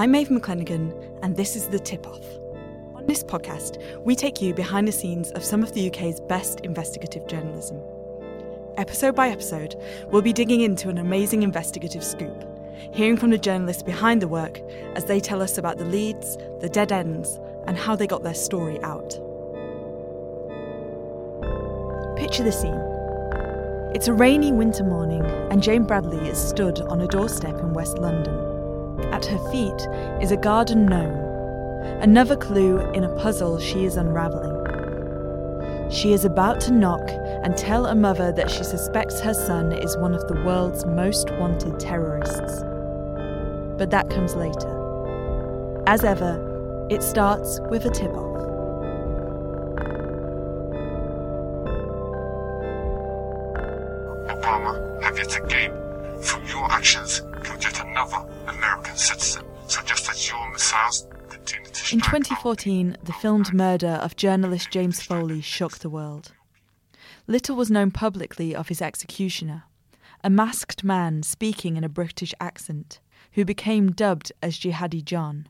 I'm Maeve McClenaghan, and this is The Tip Off. On this podcast, we take you behind the scenes of some of the UK's best investigative journalism. Episode by episode, we'll be digging into an amazing investigative scoop, hearing from the journalists behind the work as they tell us about the leads, the dead ends, and how they got their story out. Picture the scene. It's a rainy winter morning, and Jane Bradley is stood on a doorstep in West London. At her feet is a garden gnome, another clue in a puzzle she is unravelling. She is about to knock and tell a mother that she suspects her son is one of the world's most wanted terrorists. But that comes later. As ever, it starts with a tip off. Obama have yet again, through your actions, yet another In 2014, the filmed murder of journalist James Foley shook the world. Little was known publicly of his executioner, a masked man speaking in a British accent, who became dubbed as Jihadi John.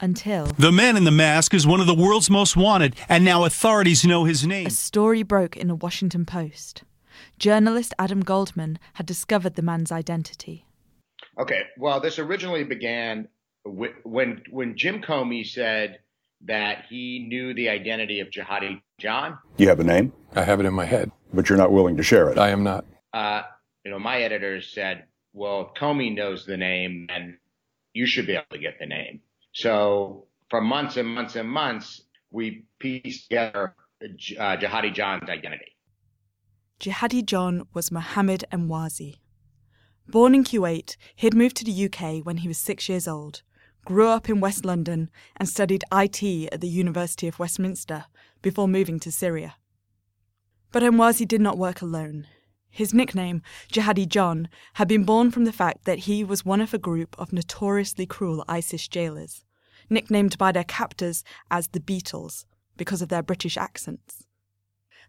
Until The man in the mask is one of the world's most wanted, and now authorities know his name. a story broke in the Washington Post. Journalist Adam Goldman had discovered the man's identity. Okay, well, this originally began wi- when when Jim Comey said that he knew the identity of Jihadi John. You have a name, I have it in my head. but you're not willing to share it. I am not. Uh, you know, my editors said, "Well, if Comey knows the name, and you should be able to get the name." So for months and months and months, we pieced together uh, Jihadi John's identity. Jihadi John was Mohammed Emwazi. Born in Kuwait, he had moved to the UK when he was six years old, grew up in West London, and studied IT at the University of Westminster before moving to Syria. But Emwazi did not work alone. His nickname, Jihadi John, had been born from the fact that he was one of a group of notoriously cruel ISIS jailers, nicknamed by their captors as the Beatles because of their British accents.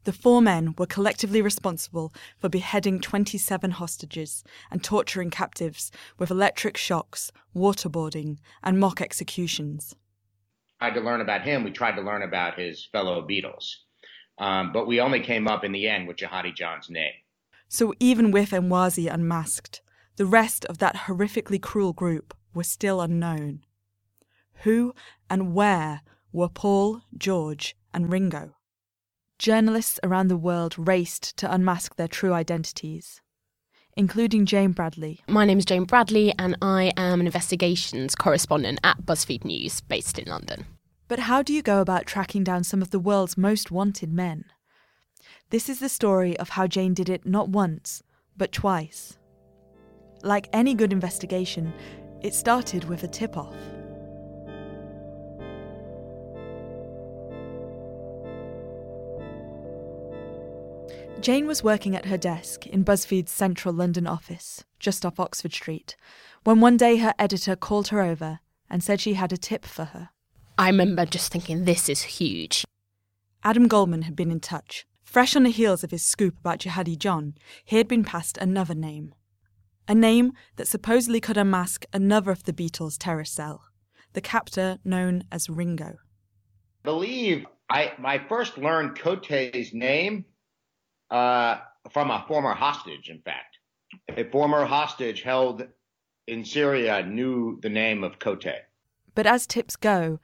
The four men were collectively responsible for beheading 27 hostages and torturing captives with electric shocks, waterboarding, and mock executions. tried to learn about him. We tried to learn about his fellow Beatles. Um, but we only came up in the end with Jihadi John's name. So even with Emwazi unmasked, the rest of that horrifically cruel group were still unknown. Who and where were Paul, George, and Ringo? Journalists around the world raced to unmask their true identities, including Jane Bradley, My name is Jane Bradley, and I am an investigations correspondent at BuzzFeed News based in London. But how do you go about tracking down some of the world's most wanted men? This is the story of how Jane did it not once, but twice. Like any good investigation, it started with a tip off. Jane was working at her desk in BuzzFeed's central London office, just off Oxford Street, when one day her editor called her over and said she had a tip for her. I remember just thinking, this is huge. Adam Goldman had been in touch. Fresh on the heels of his scoop about Jihadi John, he had been passed another name. A name that supposedly could unmask another of the Beatles' terror cell, the captor known as Ringo. believe I my first learned Kotey's name uh, from a former hostage. In fact, a former hostage held in Syria knew the name of Kotey. But as tips go,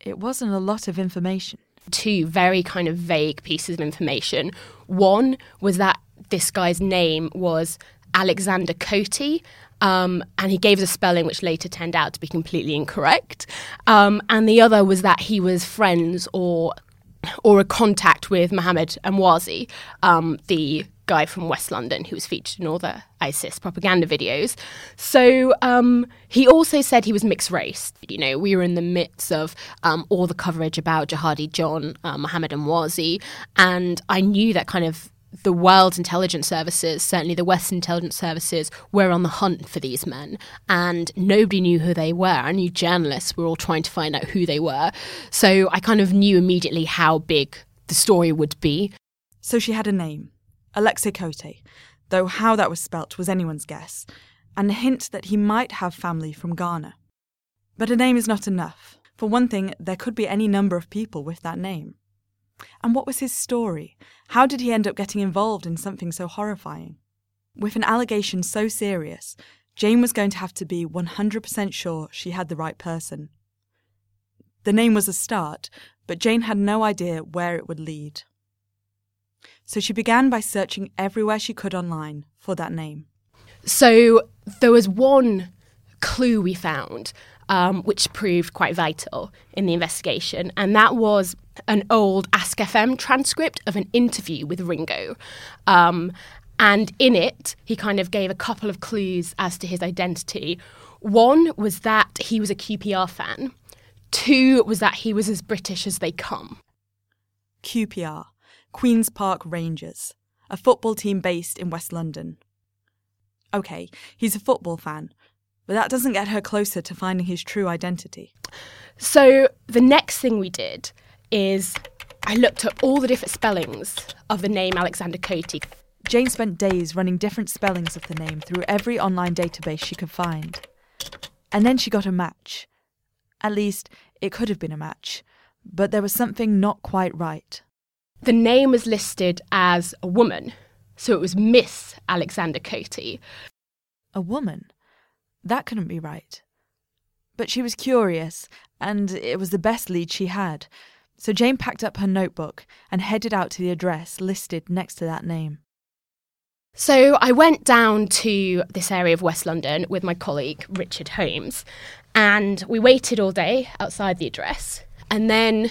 it wasn't a lot of information. Two very kind of vague pieces of information. One was that this guy's name was Alexander Kotey, um, and he gave us a spelling which later turned out to be completely incorrect. Um, and the other was that he was friends or or a contact with Mohammed Emwazi, um, the guy from West London who was featured in all the ISIS propaganda videos. So um, he also said he was mixed race. You know, we were in the midst of um, all the coverage about Jihadi John, uh, Mohammed Emwazi, and I knew that kind of the world's intelligence services, certainly the Western intelligence services, were on the hunt for these men, and nobody knew who they were. I knew journalists were all trying to find out who they were. So I kind of knew immediately how big the story would be. So she had a name, Alexei Kotey, though how that was spelt was anyone's guess, and a hint that he might have family from Ghana. But a name is not enough. For one thing, there could be any number of people with that name. And what was his story? How did he end up getting involved in something so horrifying? With an allegation so serious, Jane was going to have to be 100% sure she had the right person. The name was a start, but Jane had no idea where it would lead. So she began by searching everywhere she could online for that name. So there was one clue we found, um, which proved quite vital in the investigation, and that was an old Ask FM transcript of an interview with Ringo. Um, and in it, he kind of gave a couple of clues as to his identity. One was that he was a QPR fan. Two was that he was as British as they come. QPR, Queen's Park Rangers, a football team based in West London. Okay, he's a football fan, but that doesn't get her closer to finding his true identity. So the next thing we did is I looked at all the different spellings of the name Alexander Kotey. Jane spent days running different spellings of the name through every online database she could find. And then she got a match. At least, it could have been a match, but there was something not quite right. The name was listed as a woman, so it was Miss Alexander Kotey. A woman? That couldn't be right. But she was curious, and it was the best lead she had. So Jane packed up her notebook and headed out to the address listed next to that name. So I went down to this area of West London with my colleague Richard Holmes, and we waited all day outside the address. And then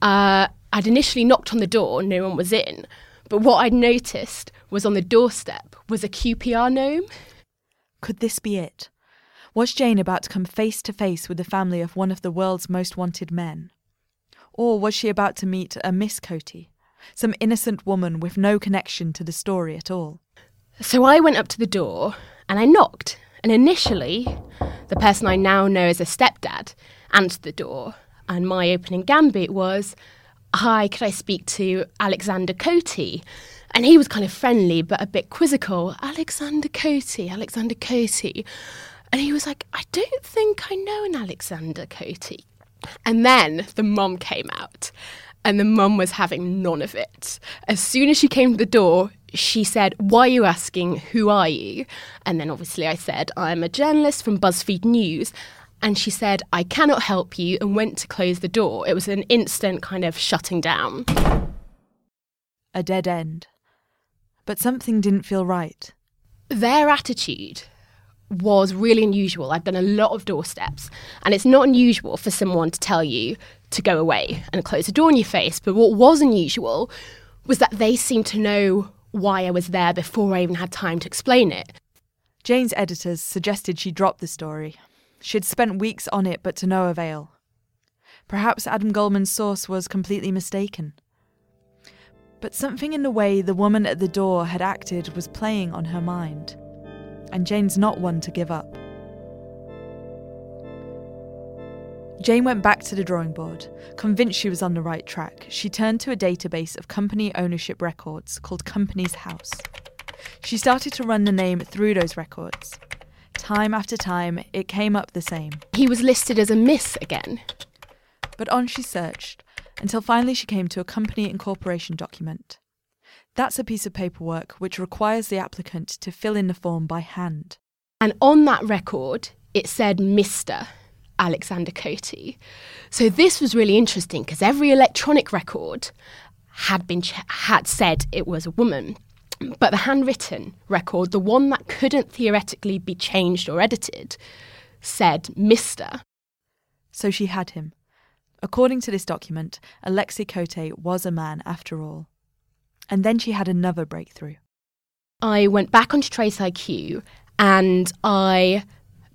uh, I'd initially knocked on the door, no one was in. But what I'd noticed was on the doorstep was a QPR gnome. Could this be it? Was Jane about to come face to face with the family of one of the world's most wanted men? Or was she about to meet a Miss Kotey, some innocent woman with no connection to the story at all? So I went up to the door and I knocked. And initially, the person I now know as a stepdad answered the door. And my opening gambit was, Hi, could I speak to Alexander Kotey? And he was kind of friendly but a bit quizzical. Alexander Kotey, Alexander Kotey. And he was like, I don't think I know an Alexander Kotey. And then the mum came out, and the mum was having none of it. As soon as she came to the door, she said, Why are you asking? Who are you? And then obviously I said, I'm a journalist from BuzzFeed News. And she said, I cannot help you, and went to close the door. It was an instant kind of shutting down. A dead end. But something didn't feel right. Their attitude was really unusual. I've done a lot of doorsteps, and it's not unusual for someone to tell you to go away and close the door in your face. But what was unusual was that they seemed to know why I was there before I even had time to explain it. Jane's editors suggested she drop the story. She'd spent weeks on it, but to no avail. Perhaps Adam Goldman's source was completely mistaken. But something in the way the woman at the door had acted was playing on her mind and Jane's not one to give up. Jane went back to the drawing board. Convinced she was on the right track, she turned to a database of company ownership records called Companies House. She started to run the name through those records. Time after time, it came up the same. He was listed as a miss again. But on she searched until finally she came to a company incorporation document. That's a piece of paperwork which requires the applicant to fill in the form by hand. And on that record, it said Mr. Alexander Kotey. So this was really interesting because every electronic record had been ch- had said it was a woman. But the handwritten record, the one that couldn't theoretically be changed or edited, said Mr. So she had him. According to this document, Alexei Kotey was a man after all. And then she had another breakthrough. I went back onto Trace IQ and I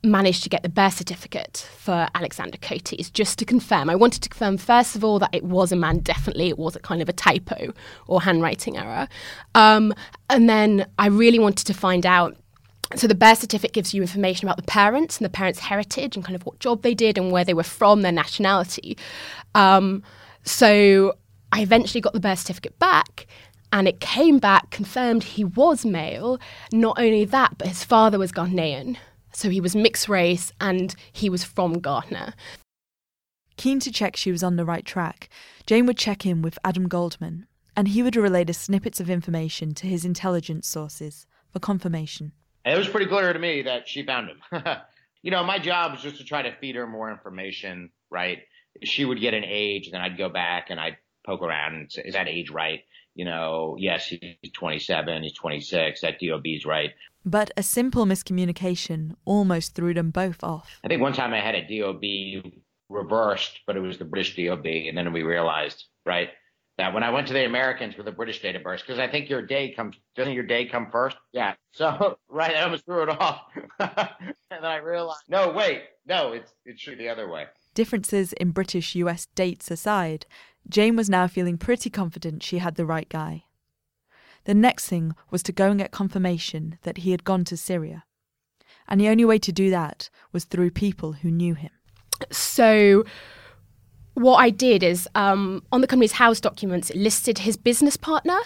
managed to get the birth certificate for Alexander Cotes just to confirm. I wanted to confirm, first of all, that it was a man, definitely. It wasn't kind of a typo or handwriting error. Um, and then I really wanted to find out. So, the birth certificate gives you information about the parents and the parents' heritage and kind of what job they did and where they were from, their nationality. Um, so, I eventually got the birth certificate back and it came back confirmed he was male. Not only that, but his father was Ghanaian. So he was mixed race and he was from Ghana. Keen to check she was on the right track, Jane would check in with Adam Goldman, and he would relay the snippets of information to his intelligence sources for confirmation. It was pretty clear to me that she found him. you know, my job was just to try to feed her more information, right? She would get an age, then I'd go back and I'd poke around and say, is that age right? You know, yes, he's 27, he's 26, that DOB's right. But a simple miscommunication almost threw them both off. I think one time I had a DOB reversed, but it was the British DOB, and then we realized, right, that when I went to the Americans with the British date of birth, because I think your day comes, doesn't your day come first? Yeah. So, right, I almost threw it off, and then I realized, no, wait, no, it's it's the other way. Differences in British US dates aside, Jane was now feeling pretty confident she had the right guy. The next thing was to go and get confirmation that he had gone to Syria. And the only way to do that was through people who knew him. So, what I did is um, on the Companies House documents, it listed his business partner.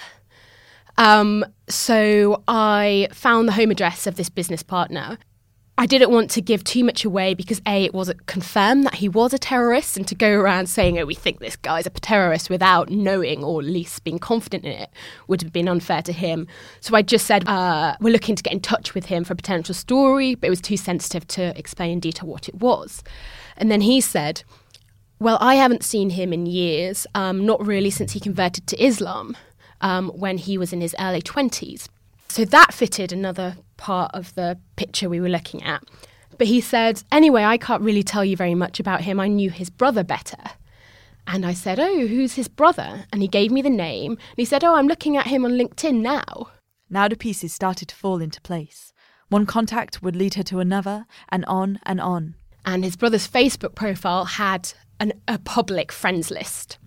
Um, so, I found the home address of this business partner I didn't want to give too much away because A, it wasn't confirmed that he was a terrorist, and to go around saying, oh, we think this guy's a terrorist without knowing or at least being confident in it would have been unfair to him. So I just said, uh, we're looking to get in touch with him for a potential story, but it was too sensitive to explain in detail what it was. And then he said, well, I haven't seen him in years, um, not really since he converted to Islam um, when he was in his early 20s. So that fitted another part of the picture we were looking at. But he said, Anyway, I can't really tell you very much about him. I knew his brother better. And I said, Oh, who's his brother? And he gave me the name. And he said, Oh, I'm looking at him on LinkedIn now. Now the pieces started to fall into place. One contact would lead her to another, and on and on. And his brother's Facebook profile had an, a public friends list.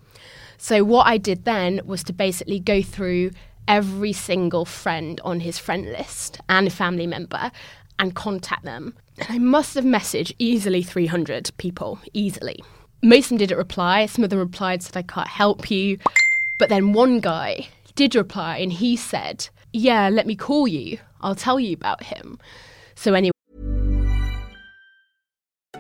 So what I did then was to basically go through every single friend on his friend list and family member and contact them. And I must have messaged easily 300 people, easily. Most of them didn't reply. Some of them replied, said, I can't help you. But then one guy did reply and he said, Yeah, let me call you. I'll tell you about him. So, anyway.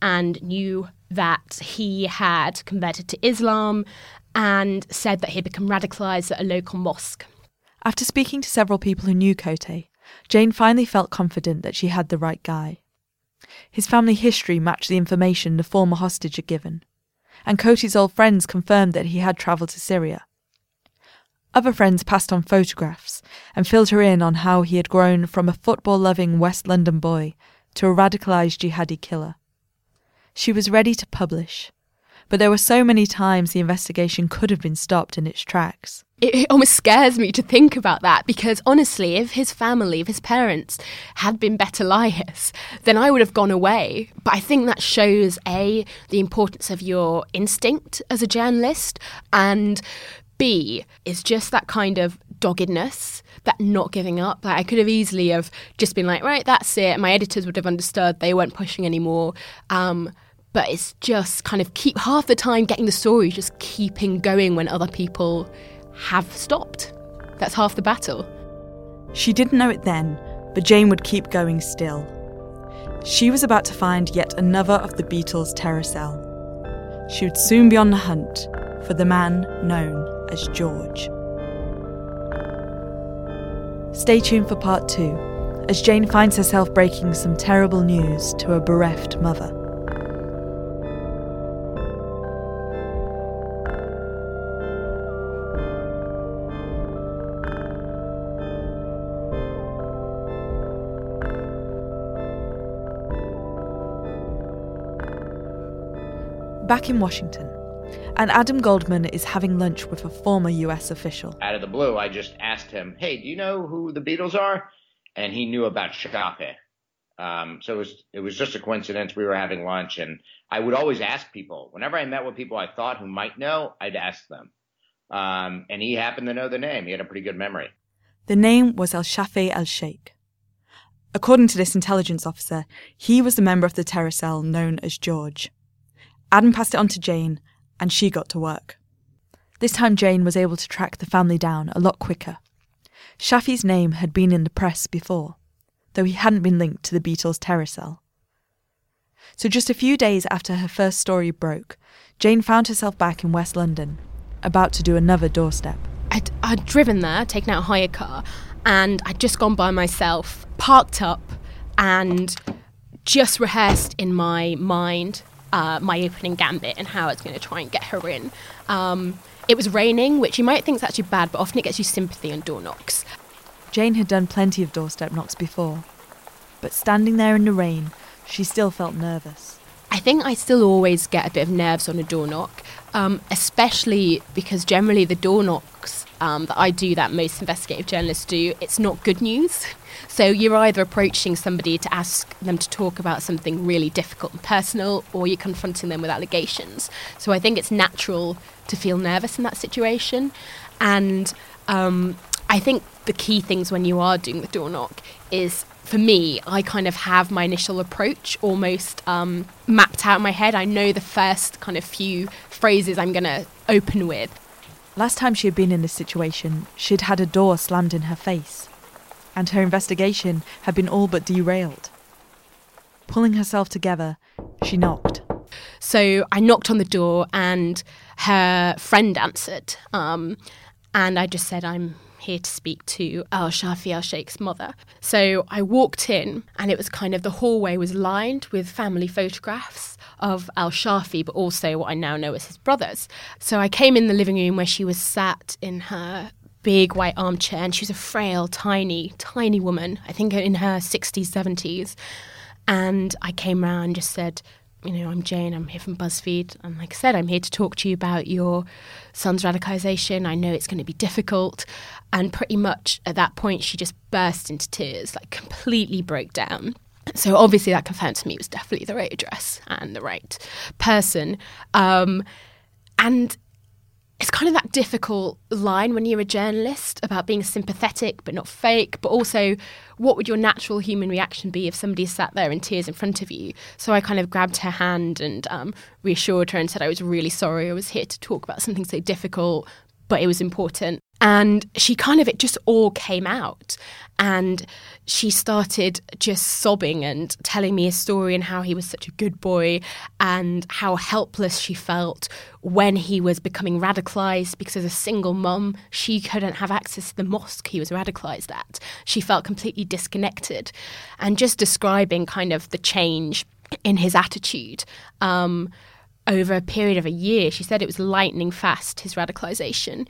and knew that he had converted to Islam and said that he'd become radicalized at a local mosque. After speaking to several people who knew Kotey, Jane finally felt confident that she had the right guy. His family history matched the information the former hostage had given, and Kotey's old friends confirmed that he had travelled to Syria. Other friends passed on photographs and filled her in on how he had grown from a football loving West London boy to a radicalised jihadi killer. She was ready to publish, but there were so many times the investigation could have been stopped in its tracks. It, almost scares me to think about that because honestly, if his family, if his parents had been better liars, then I would have gone away. But I think that shows A, the importance of your instinct as a journalist, and B, is just that kind of doggedness, that not giving up. Like I could have easily have just been like, right, that's it. My editors would have understood. They weren't pushing anymore. Um, but it's just kind of keep half the time getting the story, just keeping going when other people have stopped. That's half the battle. She didn't know it then, but Jane would keep going still. She was about to find yet another of the Beatles' terror cell. She would soon be on the hunt for the man known as George. Stay tuned for part two, as Jane finds herself breaking some terrible news to a bereft mother. Back in Washington, and Adam Goldman is having lunch with a former US official. Out of the blue, I just asked him, "Hey, do you know who the Beatles are?" And he knew about Shafi. Um, so it was it was just a coincidence. We were having lunch, and I would always ask people whenever I met with people I thought who might know, I'd ask them. Um, and he happened to know the name. He had a pretty good memory. The name was El Shafi El Sheikh. According to this intelligence officer, he was the member of the terror cell known as George. Adam passed it on to Jane, and she got to work. This time, Jane was able to track the family down a lot quicker. Shafi's name had been in the press before, though he hadn't been linked to the Beatles' terror cell. So, just a few days after her first story broke, Jane found herself back in West London, about to do another doorstep. I'd, I'd driven there, taken out a hire car, and I'd just gone by myself, parked up, and just rehearsed in my mind uh, my opening gambit and how it's going to try and get her in. Um, it was raining, which you might think is actually bad, but often it gets you sympathy on door knocks. Jane had done plenty of doorstep knocks before, but standing there in the rain, she still felt nervous. I think I still always get a bit of nerves on a door knock, um, especially because generally the door knocks um, that I do, that most investigative journalists do, it's not good news. So you're either approaching somebody to ask them to talk about something really difficult and personal, or you're confronting them with allegations. So I think it's natural to feel nervous in that situation. And um, I think the key things when you are doing the door knock is for me, I kind of have my initial approach almost um, mapped out in my head. I know the first kind of few phrases I'm going to open with. Last time she had been in this situation, she'd had a door slammed in her face, and her investigation had been all but derailed. Pulling herself together, she knocked. So I knocked on the door, and her friend answered. Um, and I just said, I'm here to speak to Al Shafi Al Sheikh's mother. So I walked in, and it was kind of the hallway was lined with family photographs of Al Shafi, but also what I now know as his brothers. So I came in the living room where she was sat in her big white armchair, and she was a frail, tiny, tiny woman, I think in her 60s, 70s. And I came round and just said, you know, I'm Jane, I'm here from BuzzFeed. And like I said, I'm here to talk to you about your son's radicalization. I know it's going to be difficult. And pretty much at that point, she just burst into tears, like completely broke down. So obviously that confirmed to me it was definitely the right address and the right person. Um, and it's kind of that difficult line when you're a journalist about being sympathetic but not fake, but also what would your natural human reaction be if somebody sat there in tears in front of you? So I kind of grabbed her hand and um, reassured her and said I was really sorry. I was here to talk about something so difficult, but it was important. And she kind of, it just all came out. And she started just sobbing and telling me a story and how he was such a good boy and how helpless she felt when he was becoming radicalized because as a single mum, she couldn't have access to the mosque he was radicalized at. She felt completely disconnected. And just describing kind of the change in his attitude. Um, over a period of a year, she said it was lightning fast, his radicalization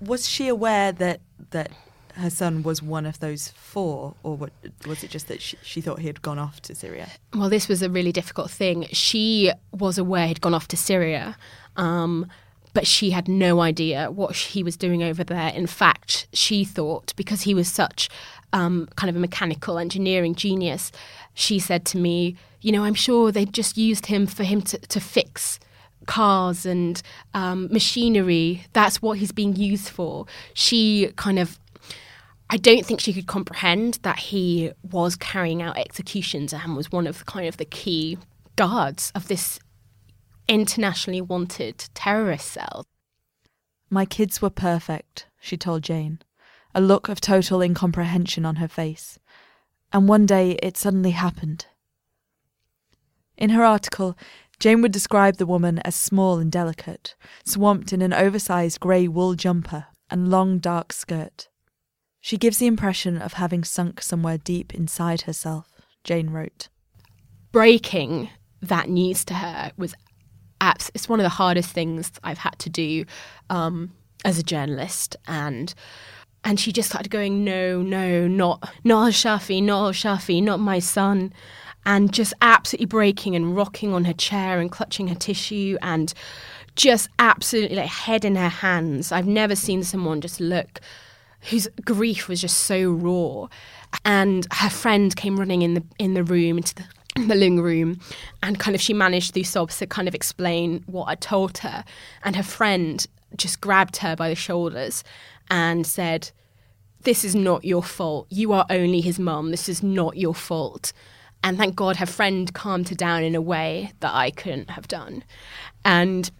was she aware that that her son was one of those four, or what, was it just that she, she, thought he had gone off to Syria? Well, this was a really difficult thing. She was aware he'd gone off to Syria, um, but she had no idea what he was doing over there. In fact, she thought because he was such um, kind of a mechanical engineering genius, she said to me, "You know, I'm sure they just used him for him to, to fix." cars and um, machinery. That's what he's being used for. She kind of I don't think she could comprehend that he was carrying out executions and was one of the, kind of the key guards of this internationally wanted terrorist cell. My kids were perfect, she told Jane, a look of total incomprehension on her face. And one day it suddenly happened. In her article, Jane would describe the woman as small and delicate, swamped in an oversized grey wool jumper and long dark skirt. She gives the impression of having sunk somewhere deep inside herself, Jane wrote. Breaking that news to her was abs- it's one of the hardest things I've had to do um, as a journalist and and she just started going, no, no, not not Shafi, not Shafi, not my son and just absolutely breaking and rocking on her chair and clutching her tissue and just absolutely like head in her hands. I've never seen someone just look whose grief was just so raw. And her friend came running in the in the room into the the living room and kind of she managed through sobs to kind of explain what I told her. And her friend just grabbed her by the shoulders and said, This is not your fault. You are only his mum. This is not your fault. And thank God her friend calmed her down in a way that I couldn't have done. And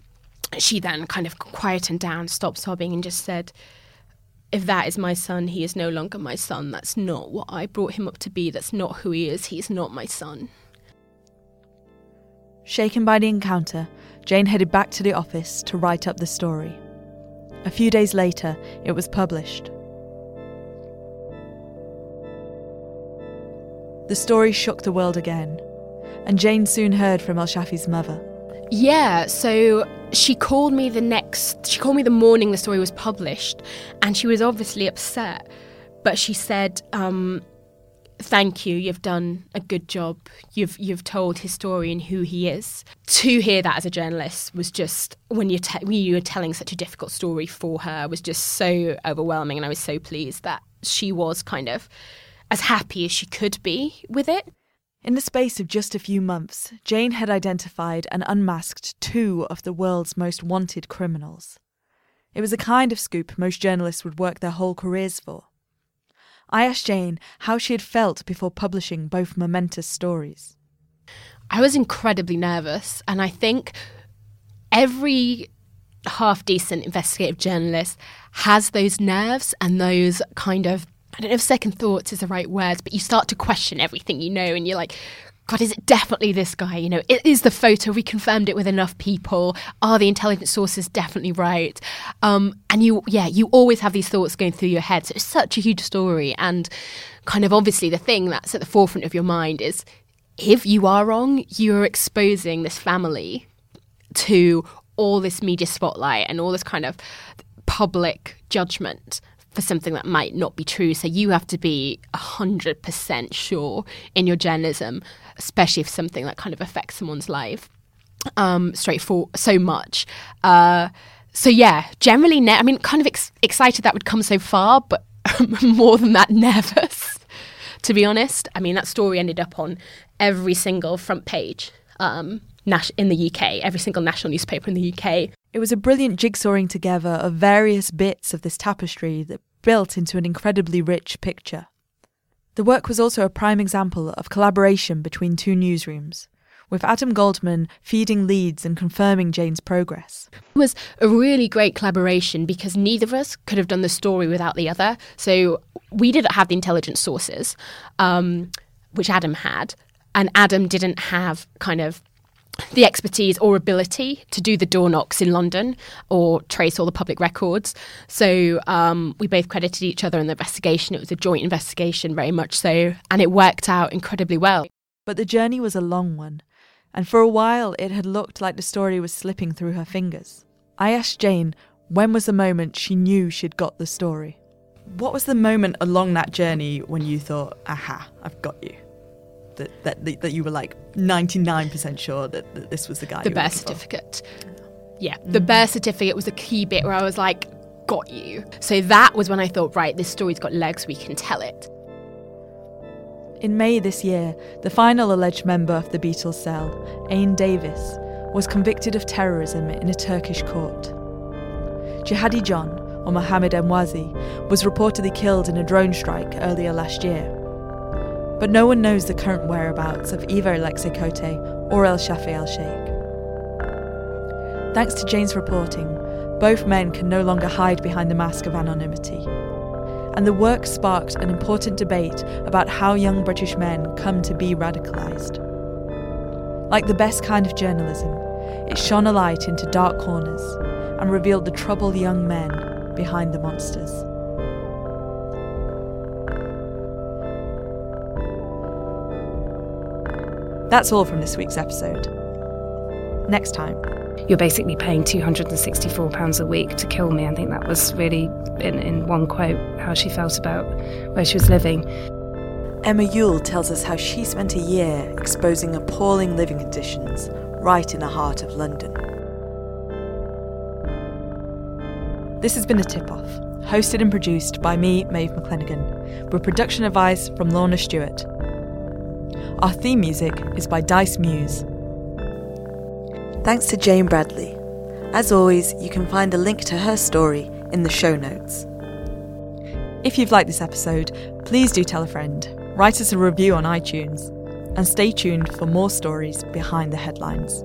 she then kind of quietened down, stopped sobbing, and just said, If that is my son, he is no longer my son. That's not what I brought him up to be. That's not who he is. He's not my son. Shaken by the encounter, Jane headed back to the office to write up the story. A few days later, it was published. The story shook the world again, and Jane soon heard from El Shafi's mother. Yeah, so she called me the next, she called me the morning the story was published, and she was obviously upset. But she said, um, thank you you've done a good job you've you've told his story and who he is to hear that as a journalist was just when you te- when you were telling such a difficult story for her was just so overwhelming and i was so pleased that she was kind of as happy as she could be with it. In the space of just a few months, Jane had identified and unmasked two of the world's most wanted criminals. It was a kind of scoop most journalists would work their whole careers for. I asked Jane how she had felt before publishing both momentous stories. I was incredibly nervous, and I think every half decent investigative journalist has those nerves and those kind of I don't know if second thoughts is the right words, but you start to question everything you know, and you're like, God, is it definitely this guy? You know, it is the photo. We confirmed it with enough people. Are the intelligence sources definitely right? Um, and you, yeah, you always have these thoughts going through your head. So it's such a huge story, and kind of obviously the thing that's at the forefront of your mind is if you are wrong, you're exposing this family to all this media spotlight and all this kind of public judgment for something that might not be true. So you have to be 100% sure in your journalism, especially if something that kind of affects someone's life um, straightforward so much. Uh, so yeah, generally, ne- I mean, kind of ex- excited that would come so far, but more than that, nervous to be honest. I mean, that story ended up on every single front page um, in the UK, every single national newspaper in the UK. It was a brilliant jigsawing together of various bits of this tapestry that built into an incredibly rich picture. The work was also a prime example of collaboration between two newsrooms with Adam Goldman feeding leads and confirming Jane's progress. It was a really great collaboration because neither of us could have done the story without the other. So we didn't have the intelligence sources, um, which Adam had, and Adam didn't have kind of the expertise or ability to do the door knocks in London or trace all the public records. So um, we both credited each other in the investigation. It was a joint investigation, very much so, and it worked out incredibly well. But the journey was a long one, and for a while it had looked like the story was slipping through her fingers. I asked Jane when was the moment she knew she'd got the story. What was the moment along that journey when you thought, aha, I've got you? That, that, that you were like 99% sure that, that this was the guy. The birth certificate. Yeah, the mm. birth certificate was a key bit where I was like, got you. So that was when I thought, right, this story's got legs, we can tell it. In May this year, the final alleged member of the Beatles cell, Aine Davis, was convicted of terrorism in a Turkish court. Jihadi John, or Mohammed Emwazi, was reportedly killed in a drone strike earlier last year. But no one knows the current whereabouts of either Alexei Kotey or El Shafi El Sheikh. Thanks to Jane's reporting, both men can no longer hide behind the mask of anonymity and the work sparked an important debate about how young British men come to be radicalised. Like the best kind of journalism, it shone a light into dark corners and revealed the troubled young men behind the monsters. That's all from this week's episode. Next time, you're basically paying £264 a week to kill me. I think that was really, in, in one quote, how she felt about where she was living. Emma Youle tells us how she spent a year exposing appalling living conditions right in the heart of London. This has been a tip off, hosted and produced by me, Maeve McClenaghan, with production advice from Lorna Stewart. Our theme music is by Dice Muse. Thanks to Jane Bradley. As always, you can find a link to her story in the show notes. If you've liked this episode, please do tell a friend, write us a review on iTunes, and stay tuned for more stories behind the headlines.